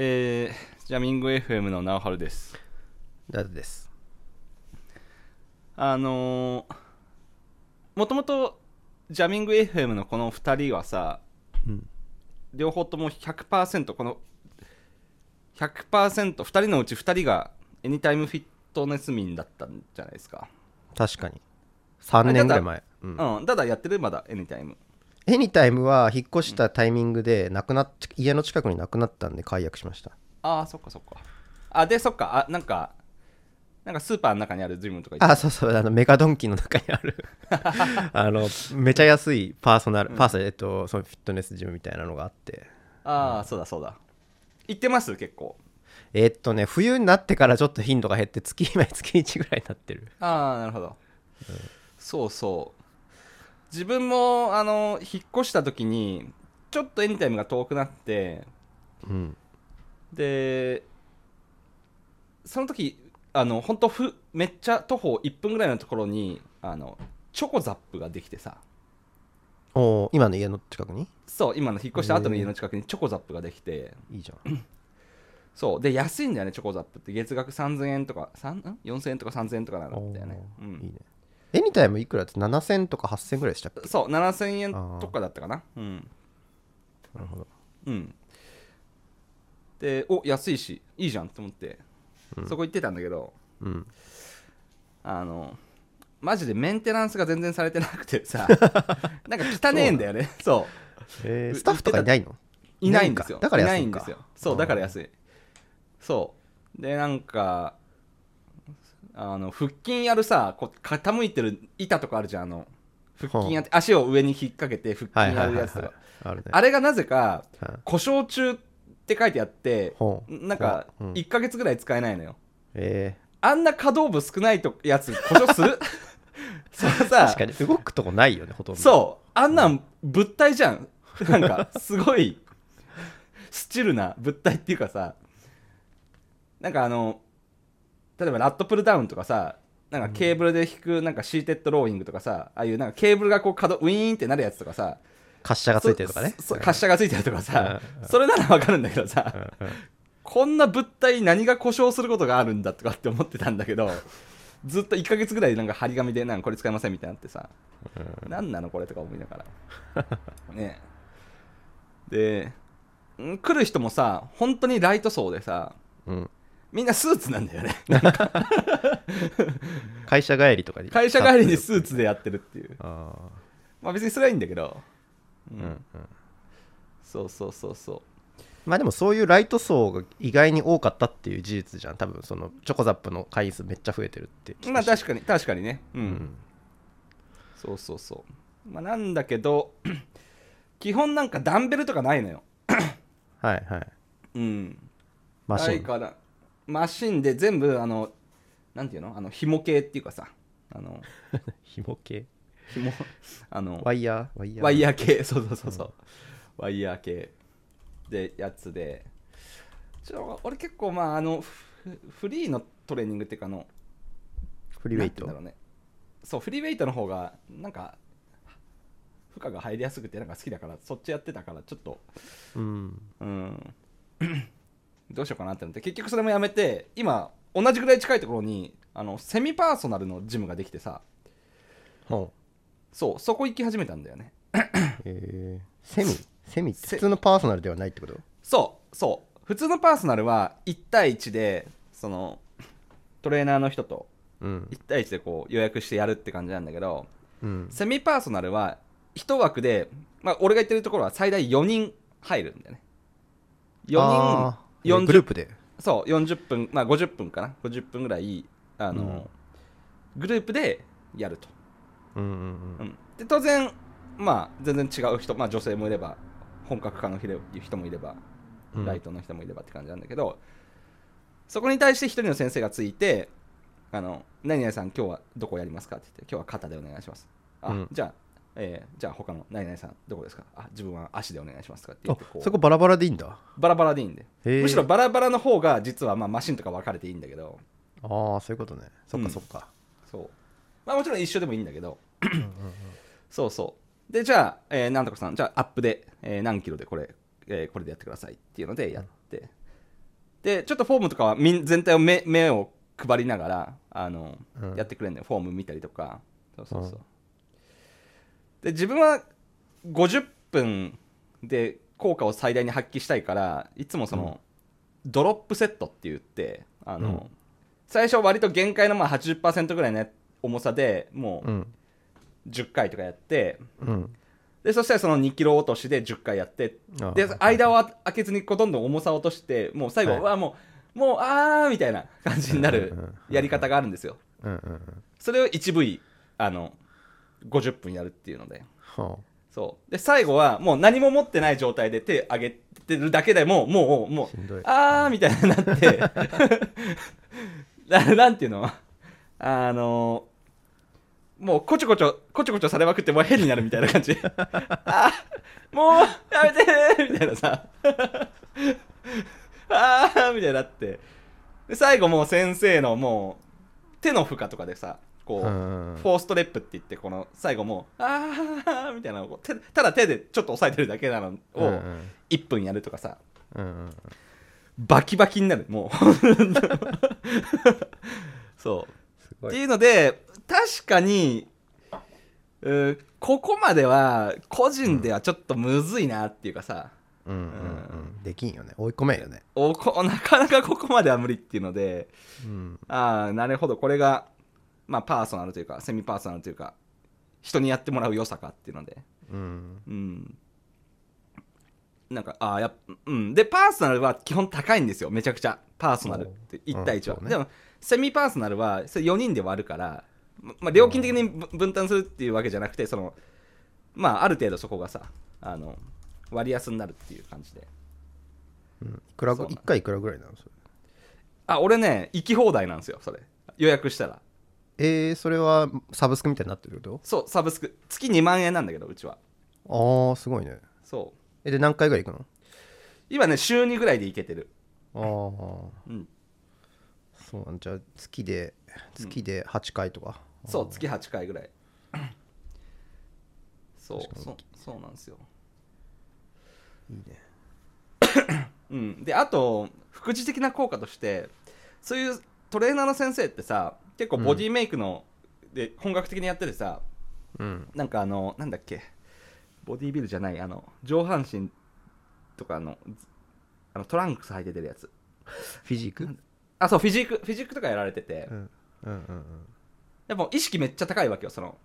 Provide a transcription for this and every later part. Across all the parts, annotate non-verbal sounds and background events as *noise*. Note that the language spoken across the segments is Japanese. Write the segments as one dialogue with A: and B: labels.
A: えー、ジャミング FM の直春です。
B: ダルです。
A: あのー、もともとジャミング FM のこの2人はさ
B: うん。
A: 両方とも100%この 100%2 人のうち2人がエニタイムフィットネス民だったんじゃないですか。
B: 確かに。3年ぐらい前。うん。
A: うんただやってるまだエニタイム
B: エニタイムは引っ越したタイミングでなくなっ家の近くになくなったんで解約しました。
A: ああそっかそっか。あでそっか。あなんかなんかスーパーの中にあるジムとか
B: あそうそう。あのメガドンキの中にある。*laughs* *laughs* あのめちゃ安いパーソナル、パーソナルえっとそのフィットネスジムみたいなのがあって。
A: ああそうだそうだ。行ってます？結構。
B: えっとね冬になってからちょっと頻度が減って月今月1ぐらいになってる。
A: ああなるほど、そうそう自分もあの引っ越した時にちょっとエニタイムが遠くなって
B: うん。
A: でその時あの本当ふめっちゃ徒歩1分ぐらいのところにあのチョコザップができてさ。
B: おー今の家の近くに？
A: そう今の引っ越した後の家の近くにチョコザップができて。
B: いいじゃん。
A: そう。で安いんだよねチョコザップって。月額3000円とか3ん？4000円とか3000円とかなんだよね、うん、
B: いいねエニタイムいくらって？7000とか8000ぐらいでしたっけ？
A: そう7000円とかだったかな。うん。
B: なるほど。
A: うん。でお安いしいいじゃんって思って、そこ行ってたんだけど。
B: うん。
A: あのマジでメンテナンスが全然されてなくてさ。*laughs* なんか汚ねえんだよね。そう。
B: えースタッフとかいないの？
A: いないんですよ。
B: だから安いん
A: ですよ。そうだから安い。そう。でなんかあの腹筋やるさこう傾いてる板とかあるじゃんあの腹筋やって足を上に引っ掛けて腹筋やるやつとか。
B: あ
A: れがなぜか
B: はい。
A: 故障中って書いてあってなんか
B: ほう。うん。
A: 1ヶ月ぐらい使えないのよ。
B: え
A: あんな可動部少ないとやつ故障する？*laughs* その
B: ー、
A: さ。
B: 確かに動くとこないよねほとんど。
A: そう。あんなん。物体じゃん。なんかすごいスチルな物体っていうかさ。なんかあの例えばラットプルダウンとかさなんかケーブルで引くなんかシーテッドローイングとかさああいうなんかケーブルがこう可動ウィーンってなるやつとかさ
B: 滑車がついてるとかね。
A: 滑車がついてるとかさ
B: うん。
A: それならわかるんだけどさ
B: うん。うん。
A: こんな物体何が故障することがあるんだとかって思ってたんだけどずっと1ヶ月ぐらいなんか張り紙でなんかこれ使いませんみたいになってさ、何なのこれとか思いながら。*laughs* ね。でん来る人もさ本当にライト層でさ
B: うん
A: みんなスーツなんだよね。
B: 会社帰りとかに。
A: 会社帰りにスーツでやってるっていう。
B: あ
A: まあ別にそれはいいんだけど、うん。
B: ーうんうん。
A: そうそうそうそ
B: まあでもそういうライト層が意外に多かったっていう事実じゃん。多分そのチョコザップの回数めっちゃ増えてるって
A: うまあ確かに確かにね。うん、
B: うん。
A: そうそうそう。まあなんだけど *clears throat* 基本なんかダンベルとかないのよ。
B: はいはい。
A: うん。
B: マシン。
A: ないからマシンで全部あのなんていうの？あの紐系っていうかさあの *laughs*
B: 紐系？
A: 紐あの
B: ワイヤー？ワイヤー？
A: ワイヤー系。*laughs* そうそうそうそう、ワイヤー系でやつで。ちょ俺結構まああのフフリーのトレーニングっていうかあの
B: フリーウェイト？
A: だろうね。そうフリーウェイトの方がなんか負荷が入りやすくてなんか好きだからそっちやってたからちょっと。
B: うん。
A: うんどうしようかなって思って結局それもやめて今同じぐらい近いところにあのセミパーソナルのジムができてさそうそこ行き始めたんだよね。
B: え。ーセミ？セミって普通のパーソナルではないってこと？
A: そうそう。普通のパーソナルは1対1でそのトレーナーの人と1対1でこう予約してやるって感じなんだけど
B: うん。
A: セミパーソナルは1枠で、まあ、俺が言ってるところは最大4人入るんだよね4人
B: あ40グループで？
A: そう40分まあ50分かな？50分ぐらいあの、うん、グループでやると、
B: うんうん
A: うん。うん、で当然まあ全然違う人、まあ、女性もいれば本格化の人もいればライトの人もいればって感じなんだけど、うん、そこに対して1人の先生がついて「あの何々さん今日はどこやりますか?」って言って「今日は肩でお願いします」あ、
B: うん、
A: じゃあえーじゃあ他の何々さんどこですか？あ自分は足でお願いしますとかって言
B: あ
A: ってこう。
B: そこバラバラでいいんだ？
A: バラバラでいいんで。むしろバラバラの方が実はまあマシンとか分かれていいんだけど。
B: ああそういうことね。そっ
A: うん。
B: かそっか。
A: そう。まあもちろん一緒でもいいんだけど。そうそう。でじゃあ、えーなんとかさんじゃあアップで、えー何キロでこれ、えーこれでやってくださいっていうのでやって。でちょっとフォームとかはみん全体を目目を配りながらあの、
B: うん。
A: やってくれるんだよ。フォーム見たりとか。そうそうそう、
B: うん
A: で自分は50分で効果を最大に発揮したいからいつもその、ドロップセットって言ってあの、
B: うん。
A: 最初割と限界のまあ80%ぐらいの重さでも
B: うん。
A: う10回とかやって
B: うん。
A: でそしたらその2キロ落としで10回やって
B: あ
A: で間を開けずにこうどんどん重さを落としてもう最後
B: は
A: もうもうあーみたいな感じになる
B: うんうんうん
A: やり方があるんですよ。
B: うんうんうん。
A: それを 1V あの50分やるっていうので。
B: は
A: そう。で最後はもう何も持ってない状態で手上げてるだけでももうもうあーみたいになって。*laughs* ななんていうの？あのもうこちょこちょこちょこちょされまくってもう変になるみたいな感じ。*laughs* あーもうやめてみたいなさ。*laughs* あーみたいになって。で最後もう先生のもう手の負荷とかでさこう、
B: うん
A: フォーストレップって言ってこの最後もうあーみたいなのをこう手ただ手でちょっと押さえてるだけなの
B: うん
A: を1分やるとかさ。
B: うんうん。
A: バキバキになるもう。*laughs* そう。っていうので確かにここまでは個人ではちょっとむずいなっていうかさ、
B: うん。うんうんできんよね。追い込めんよね。
A: おこ *laughs* なかなかここまでは無理っていうので
B: うん。
A: ああなるほど。これがまあパーソナルというかセミパーソナルというか人にやってもらう良さかっていうので。
B: うん。
A: うん。なんかああやっうん。でパーソナルは基本高いんですよ。めちゃくちゃ。パーソナルって1対1は、
B: うんね。
A: でもセミパーソナルはそれ4人で割るから、ままあ、料金的にぶ分担するっていうわけじゃなくてそのまあある程度そこがさあの割安になるっていう感じで。
B: うん。いくら
A: そう
B: 1回いくらぐらいなのそれ？
A: あ俺ね行き放題なんですよそれ。予約したら
B: えー、それはサブスクみたいになってるってこ
A: そうサブスク。月2万円なんだけどうちは。
B: とああすごいね。
A: そう。
B: えで何回ぐらい行く
A: 今ね週2ぐらいで行けてる。
B: のああ
A: うん。
B: そうなんじゃあ月で月で8回とか、
A: そう月8回ぐらい。そうそうそうなんですよ。
B: いいね。*coughs*
A: うん、であと副次的な効果としてそういうトレーナーの先生ってさ結構ボディメイクの、で本格的にやっててさ
B: うん。
A: なんかあのなんだっけボディビルじゃないあの上半身とかのずあのトランクス履いて出るやつ。
B: フィジーク？
A: あそうフィジークフィジークとかやられてて、
B: うん。うんうんうん。
A: やっぱ意識めっちゃ高いわけよその。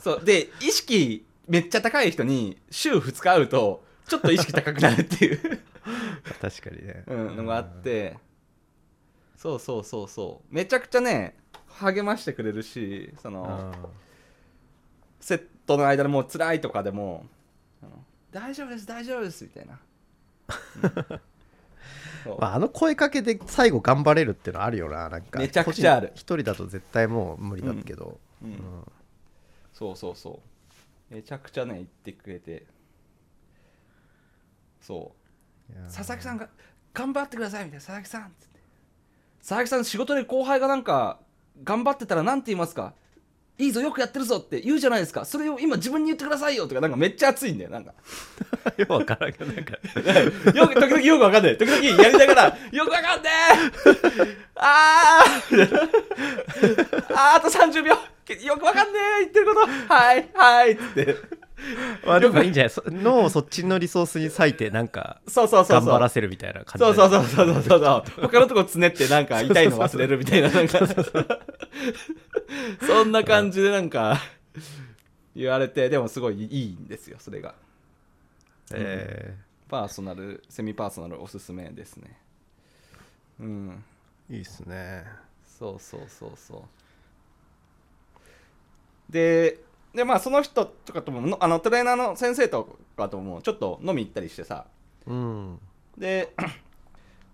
A: そうで意識めっちゃ高い人に週2日会うとちょっと意識高くなるっていう。*laughs*
B: 確かにね。
A: うん、のがあってそうそうそうそう。めちゃくちゃね励ましてくれるしその
B: あ
A: セットの間でもう辛いとかでも「あの大丈夫です大丈夫です」みたいな、
B: まあ、あの声かけで最後頑張れるっていうのはあるよななんか。
A: めちゃくちゃある。
B: 一人だと絶対もう無理だけど、
A: うん。
B: うん。
A: そうそうそう。めちゃくちゃね言ってくれて。そう。佐々木さんが頑張ってくださいみたいな。佐々木さんっつって佐々木さん仕事で後輩がなんか頑張ってたらなんて言いますか？いいぞよくやってるぞって言うじゃないですか。それを今自分に言ってくださいよとかなんかめっちゃ熱いんだよ。なんか。*laughs*
B: よくわからんけどなんか。*laughs*
A: よく時々よくわかんない。時々やりながらよくわかんねえ。あー。あーあと30秒。よくわかんねえ。言ってること。はいはいって *laughs*
B: まあでもいいんじゃない？そ脳をそっちのリソースに割いてなんか
A: そうそうそうそう。
B: 頑張らせるみたいな感じ
A: そうそうそうそうそうそうそう。*laughs* 他のとこつねってなんか痛いの忘れるみたいななんか。そんな感じでなんか言われてでもすごいいいんですよそれが。
B: え
A: パーソナルセミパーソナルおすすめですね。うん。
B: ーいいっすね。
A: そうそうそうそう。ででまあその人とかとものあのトレーナーの先生とかともちょっと飲み行ったりしてさ。
B: うん。
A: で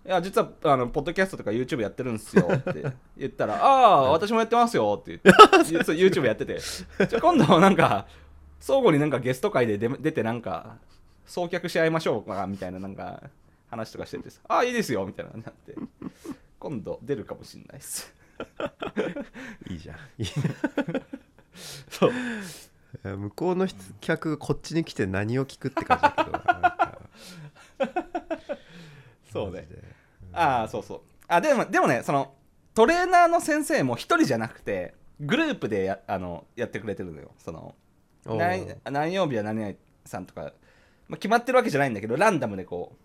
A: いや実はあのポッドキャストとか YouTube やってるんですよって言ったら「ああ私もやってますよ」って言って *laughs* YouTube やってて。じゃあ今度なんか相互になんかゲスト会で出出てなんか送客し合いましょうかみたいななんか話とかしててさ「ああいいですよ」みたいななって今度出るかもしんないっす。*laughs*
B: いいじゃん *laughs*
A: そう。
B: 向こうの人客こっちに来て何を聞くって感じだけど。*laughs*
A: そうね。
B: マジで。
A: ああそうそう。あでもでもねそのトレーナーの先生も一人じゃなくてグループでやあのやってくれてるのよ。その何何曜日は何々さんとか、まあ、決まってるわけじゃないんだけどランダムでこ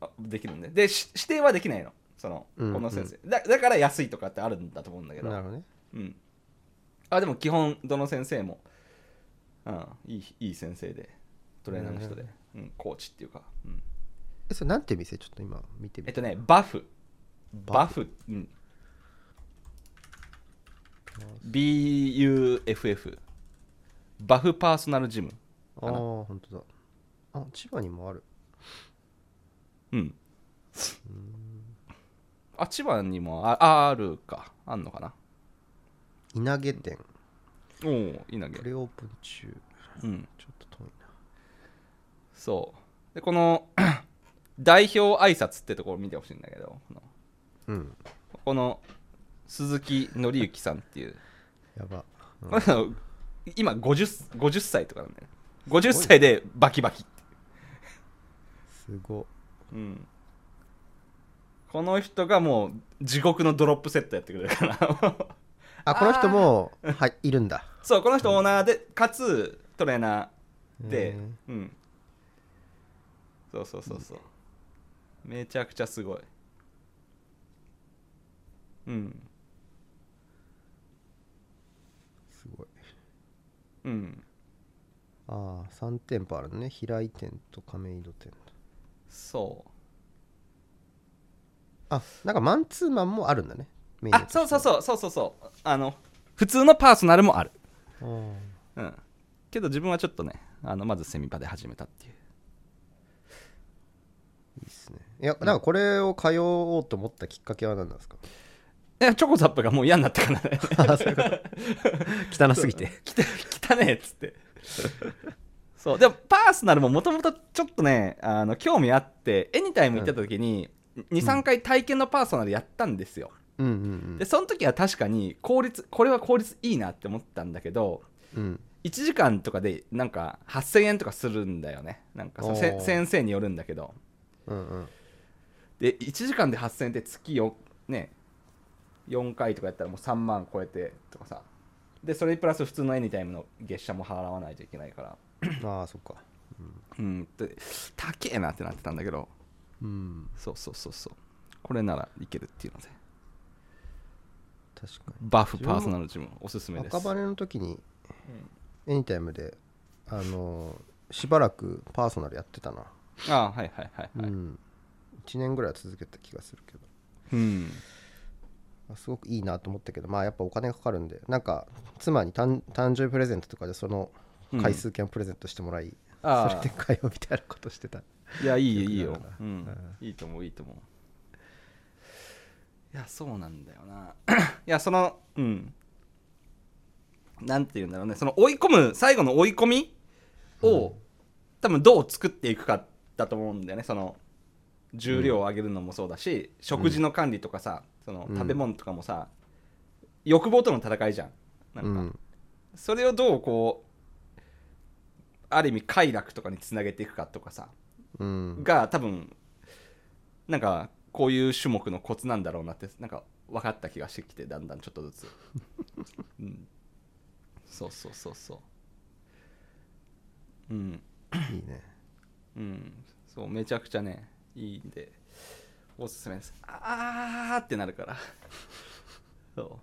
A: うあできるんで。でし指定はできないの。その
B: うん
A: この先生、だだから安いとかってあるんだと思うんだけど。
B: なるほどね。
A: うん、あでも基本どの先生も、うん、いいいい先生でトレーナーの人で、うん、コーチっていうか、うん、
B: えそれなんて店？ちょっと今見てみ
A: えってとねバフ。バフ。うん、BUFF バフパーソナルジム
B: ああ本当だ。あ千葉にもある。
A: うん。あ千葉にもああるか。あんのかな
B: 稲毛店。
A: おおいいなげ
B: プレオープン中。
A: うん。
B: ちょっと遠いな。
A: そう。でこの *coughs* 代表挨拶ってところ見てほしいんだけどこの。
B: うん。
A: この鈴木紀之さんっていう、
B: やば、うん。
A: 今 50, 50歳とかなんだよね。50歳でバキバキ、
B: すご。
A: うん、この人がもう地獄のドロップセットやってくれるから
B: あこの人もはいいるんだ。
A: そうこの人オーナーでかつトレーナーでうん。そうそうそうそう。めちゃくちゃすごい。うん。
B: すごい。
A: うん。
B: ああ3店舗あるのね。平井店と亀戸店。と
A: そう。
B: あなんかマンツーマンもあるんだねメニュー
A: あそうそう
B: う
A: そうそうそうそう。あの普通のパーソナルもある。
B: あ
A: うん。けど自分はちょっとねあのまずセミパで始めたっていう。
B: いいっすね。いやなんかこれを通おうと思ったきっかけは何なんですか？
A: いやチョコザップがもう嫌になったからね。
B: あそういうこと。汚すぎて。*laughs*
A: 来たねっつって。そう。でもパーソナルももともとちょっとねあの興味あってエニタイム行ってた時に、23回体験のパーソナルやったんですよ
B: うんうん
A: でその時は確かに効率これは効率いいなって思ったんだけど
B: うん。うん
A: 1時間とかでなんか8000円とかするんだよね。なんか先生によるんだけど。
B: うんうん。
A: で1時間で8000円って月よね4回とかやったらもう3万超えてとかさ。でそれにプラス普通のエニタイムの月謝も払わないといけないから。
B: ああそっか。
A: うんで高えなってなってたんだけど。
B: うん。
A: そうそうそうそう。これならいけるっていうのでバフパーソナルジムおすすめです。
B: に赤羽の時にエニタイムであのーしばらくパーソナルやってたな、
A: ああはいはいはいはい。
B: うん。1年ぐらいは続けた気がするけど。
A: うん。
B: あすごくいいなと思ったけどまあやっぱお金かかるんでなんか妻に誕誕生日プレゼントとかでその回数券をプレゼントしてもらい、
A: ああ。
B: それで通うみたいなことしてた。
A: いやいいよいいよ。うん、いいと思ういいと思ういやそうなんだよな。*coughs* いやそのうん。なんて言うんだろうね。その追い込む最後の追い込みを、多分どう作っていくかだと思うんだよね。その重量を上げるのもそうだし、食事の管理とかさその
B: うん。
A: 食べ物とかもさ、欲望との戦いじゃん。なんか、
B: うん。
A: それをどうこうある意味快楽とかにつなげていくかとかさ
B: うん。
A: が多分なんかこういう種目のコツなんだろうなってなんか分かった気がしてきてだんだんちょっとずつ、*laughs* うん、そうそうそうそう。うん。
B: いいね。
A: うん。そうめちゃくちゃねいいんでおすすめです。あーってなるから。そう。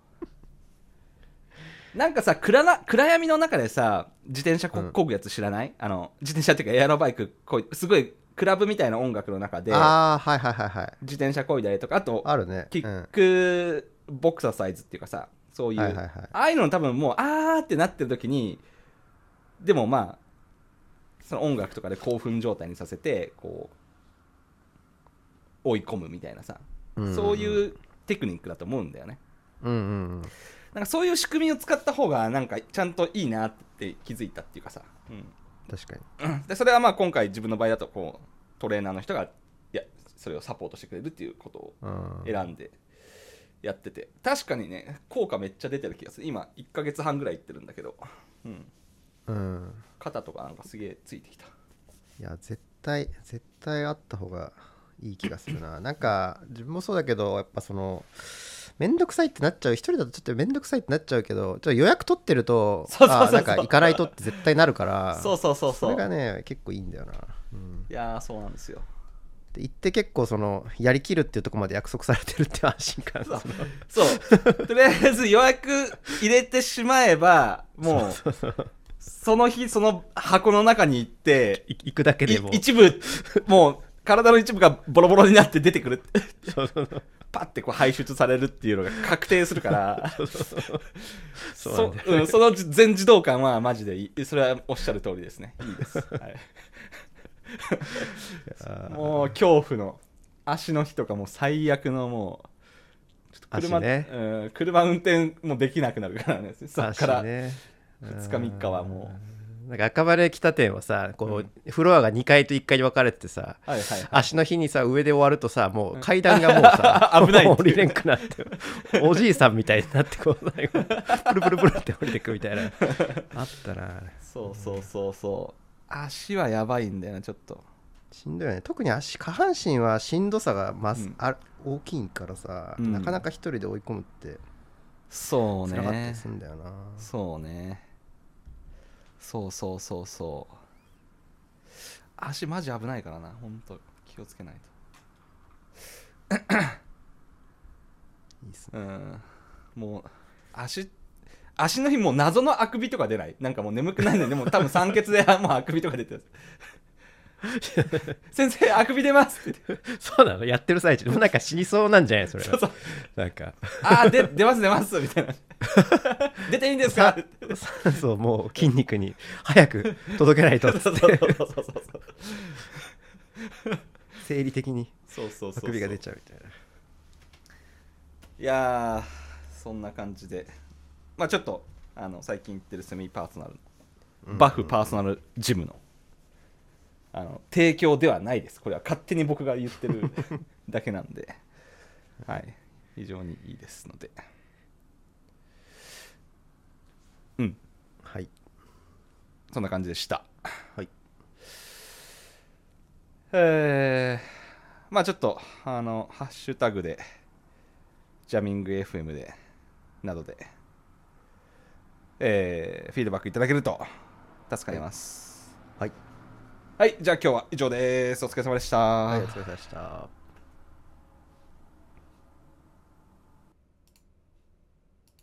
A: なんかさ暗な暗闇の中でさ自転車こ
B: うん。
A: こぐやつ知らない、あの自転車っていうかエアロバイクこいすごいクラブみたいな音楽の中で
B: ああはいはいはいはい。
A: 自転車こいだりとかあと
B: あるね。
A: キ
B: うん。
A: ックボクササイズっていうかさそういう、
B: はいはいはい。
A: ああいうの多分もうあーってなってる時にでもまあその音楽とかで興奮状態にさせてこう追い込むみたいなさ、
B: うん。
A: そういうテクニックだと思うんだよね。
B: うんうんうん。
A: なんかそういう仕組みを使った方がなんかちゃんといいなって気づいたっていうかさ、うん
B: 確かに。
A: うん。でそれはまあ今回自分の場合だとこうトレーナーの人がいやそれをサポートしてくれるっていうことを
B: うん。
A: 選んでやってて。確かにね効果めっちゃ出てる気がする。今1ヶ月半ぐらい行ってるんだけど、うん、
B: うん。
A: 肩とかなんかすげえついてきた。
B: いや絶対絶対あった方がいい気がするな。なんか自分もそうだけどやっぱそのめんどくさいってなっちゃう。一人だとちょっとめんどくさいってなっちゃうけどちょっと予約取ってると
A: そうそう
B: なんか行かないとって絶対なるから
A: そうそうそうそう。
B: それがね結構いいんだよな、うん、
A: いやーそうなんですよ。
B: で行って結構そのやりきるっていうところまで約束されてるって安心感
A: そう。
B: そ
A: う。とりあえず予約入れてしまえばもう
B: そうそう
A: その日その箱の中に行って
B: い行くだけでも。
A: い一部もう体の一部がボロボロになって出てくる。
B: そうそうそう
A: パッてこう排出されるっていうのが確定するから。*laughs*
B: そうなん
A: そ
B: だよ
A: うん、その全自動感はマジでいいそれはおっしゃる通りですね。いいです、はい、もう恐怖の足の日とかもう最悪のもう車,、
B: 足ね。
A: うん、車運転もできなくなるからね。そっから、
B: 足ね。
A: 2日3日はも
B: うなんか赤羽北店はさこう、フロアが2階と1階に分かれててさ
A: はいはいはい。
B: 足の日にさ上で終わるとさもう階段がもうさ *laughs*
A: 危ない
B: 降りれんくなっておじいさんみたいになってこう最後 *laughs* プルプルプルって降りてくみたいな。あったな
A: そうそうそうそう。足はやばいんだよなちょっと。
B: しんどいよね。特に足下半身はしんどさがます、
A: うん。
B: あ大きいからさ、
A: うん。
B: なかなか一人で追い込むって
A: そう
B: 辛かったり
A: ね
B: するんだよな、
A: そうねそうそうそうそう。足マジ危ないからな。ほんと気をつけない *coughs*
B: いいっすね。
A: とうん。もう足足の日もう謎のあくびとか出ない？なんかもう眠くないのにでも多分酸欠でもうあくびとか出てる先生あくび出ますって。
B: そうなの？やってる最中。でもなんか死にそうなんじゃない？それ
A: そうそう。
B: なんか。
A: ああで出ます出ますみたいな。*laughs* 出ていいんですか？
B: そうもう筋肉に早く届けないと。*laughs*
A: そうそうそうそうそう。
B: 生理的にあくびが出ちゃうみたいな。い
A: やーそんな感じで。まあちょっとあの最近行ってるセミパーソナル。の、バフパーソナルジムのあの提供ではないです。これは勝手に僕が言ってる *laughs* だけなんで。はい。非常にいいですので。うん。
B: はい。
A: そんな感じでした。
B: はい。
A: えー、まあちょっとあのハッシュタグでジャミング FM でなどで、えーフィードバックいただけると助かります。
B: はい
A: はい、じゃあ今日は以上です。お疲れ様でした、
B: はいお疲れ様でした。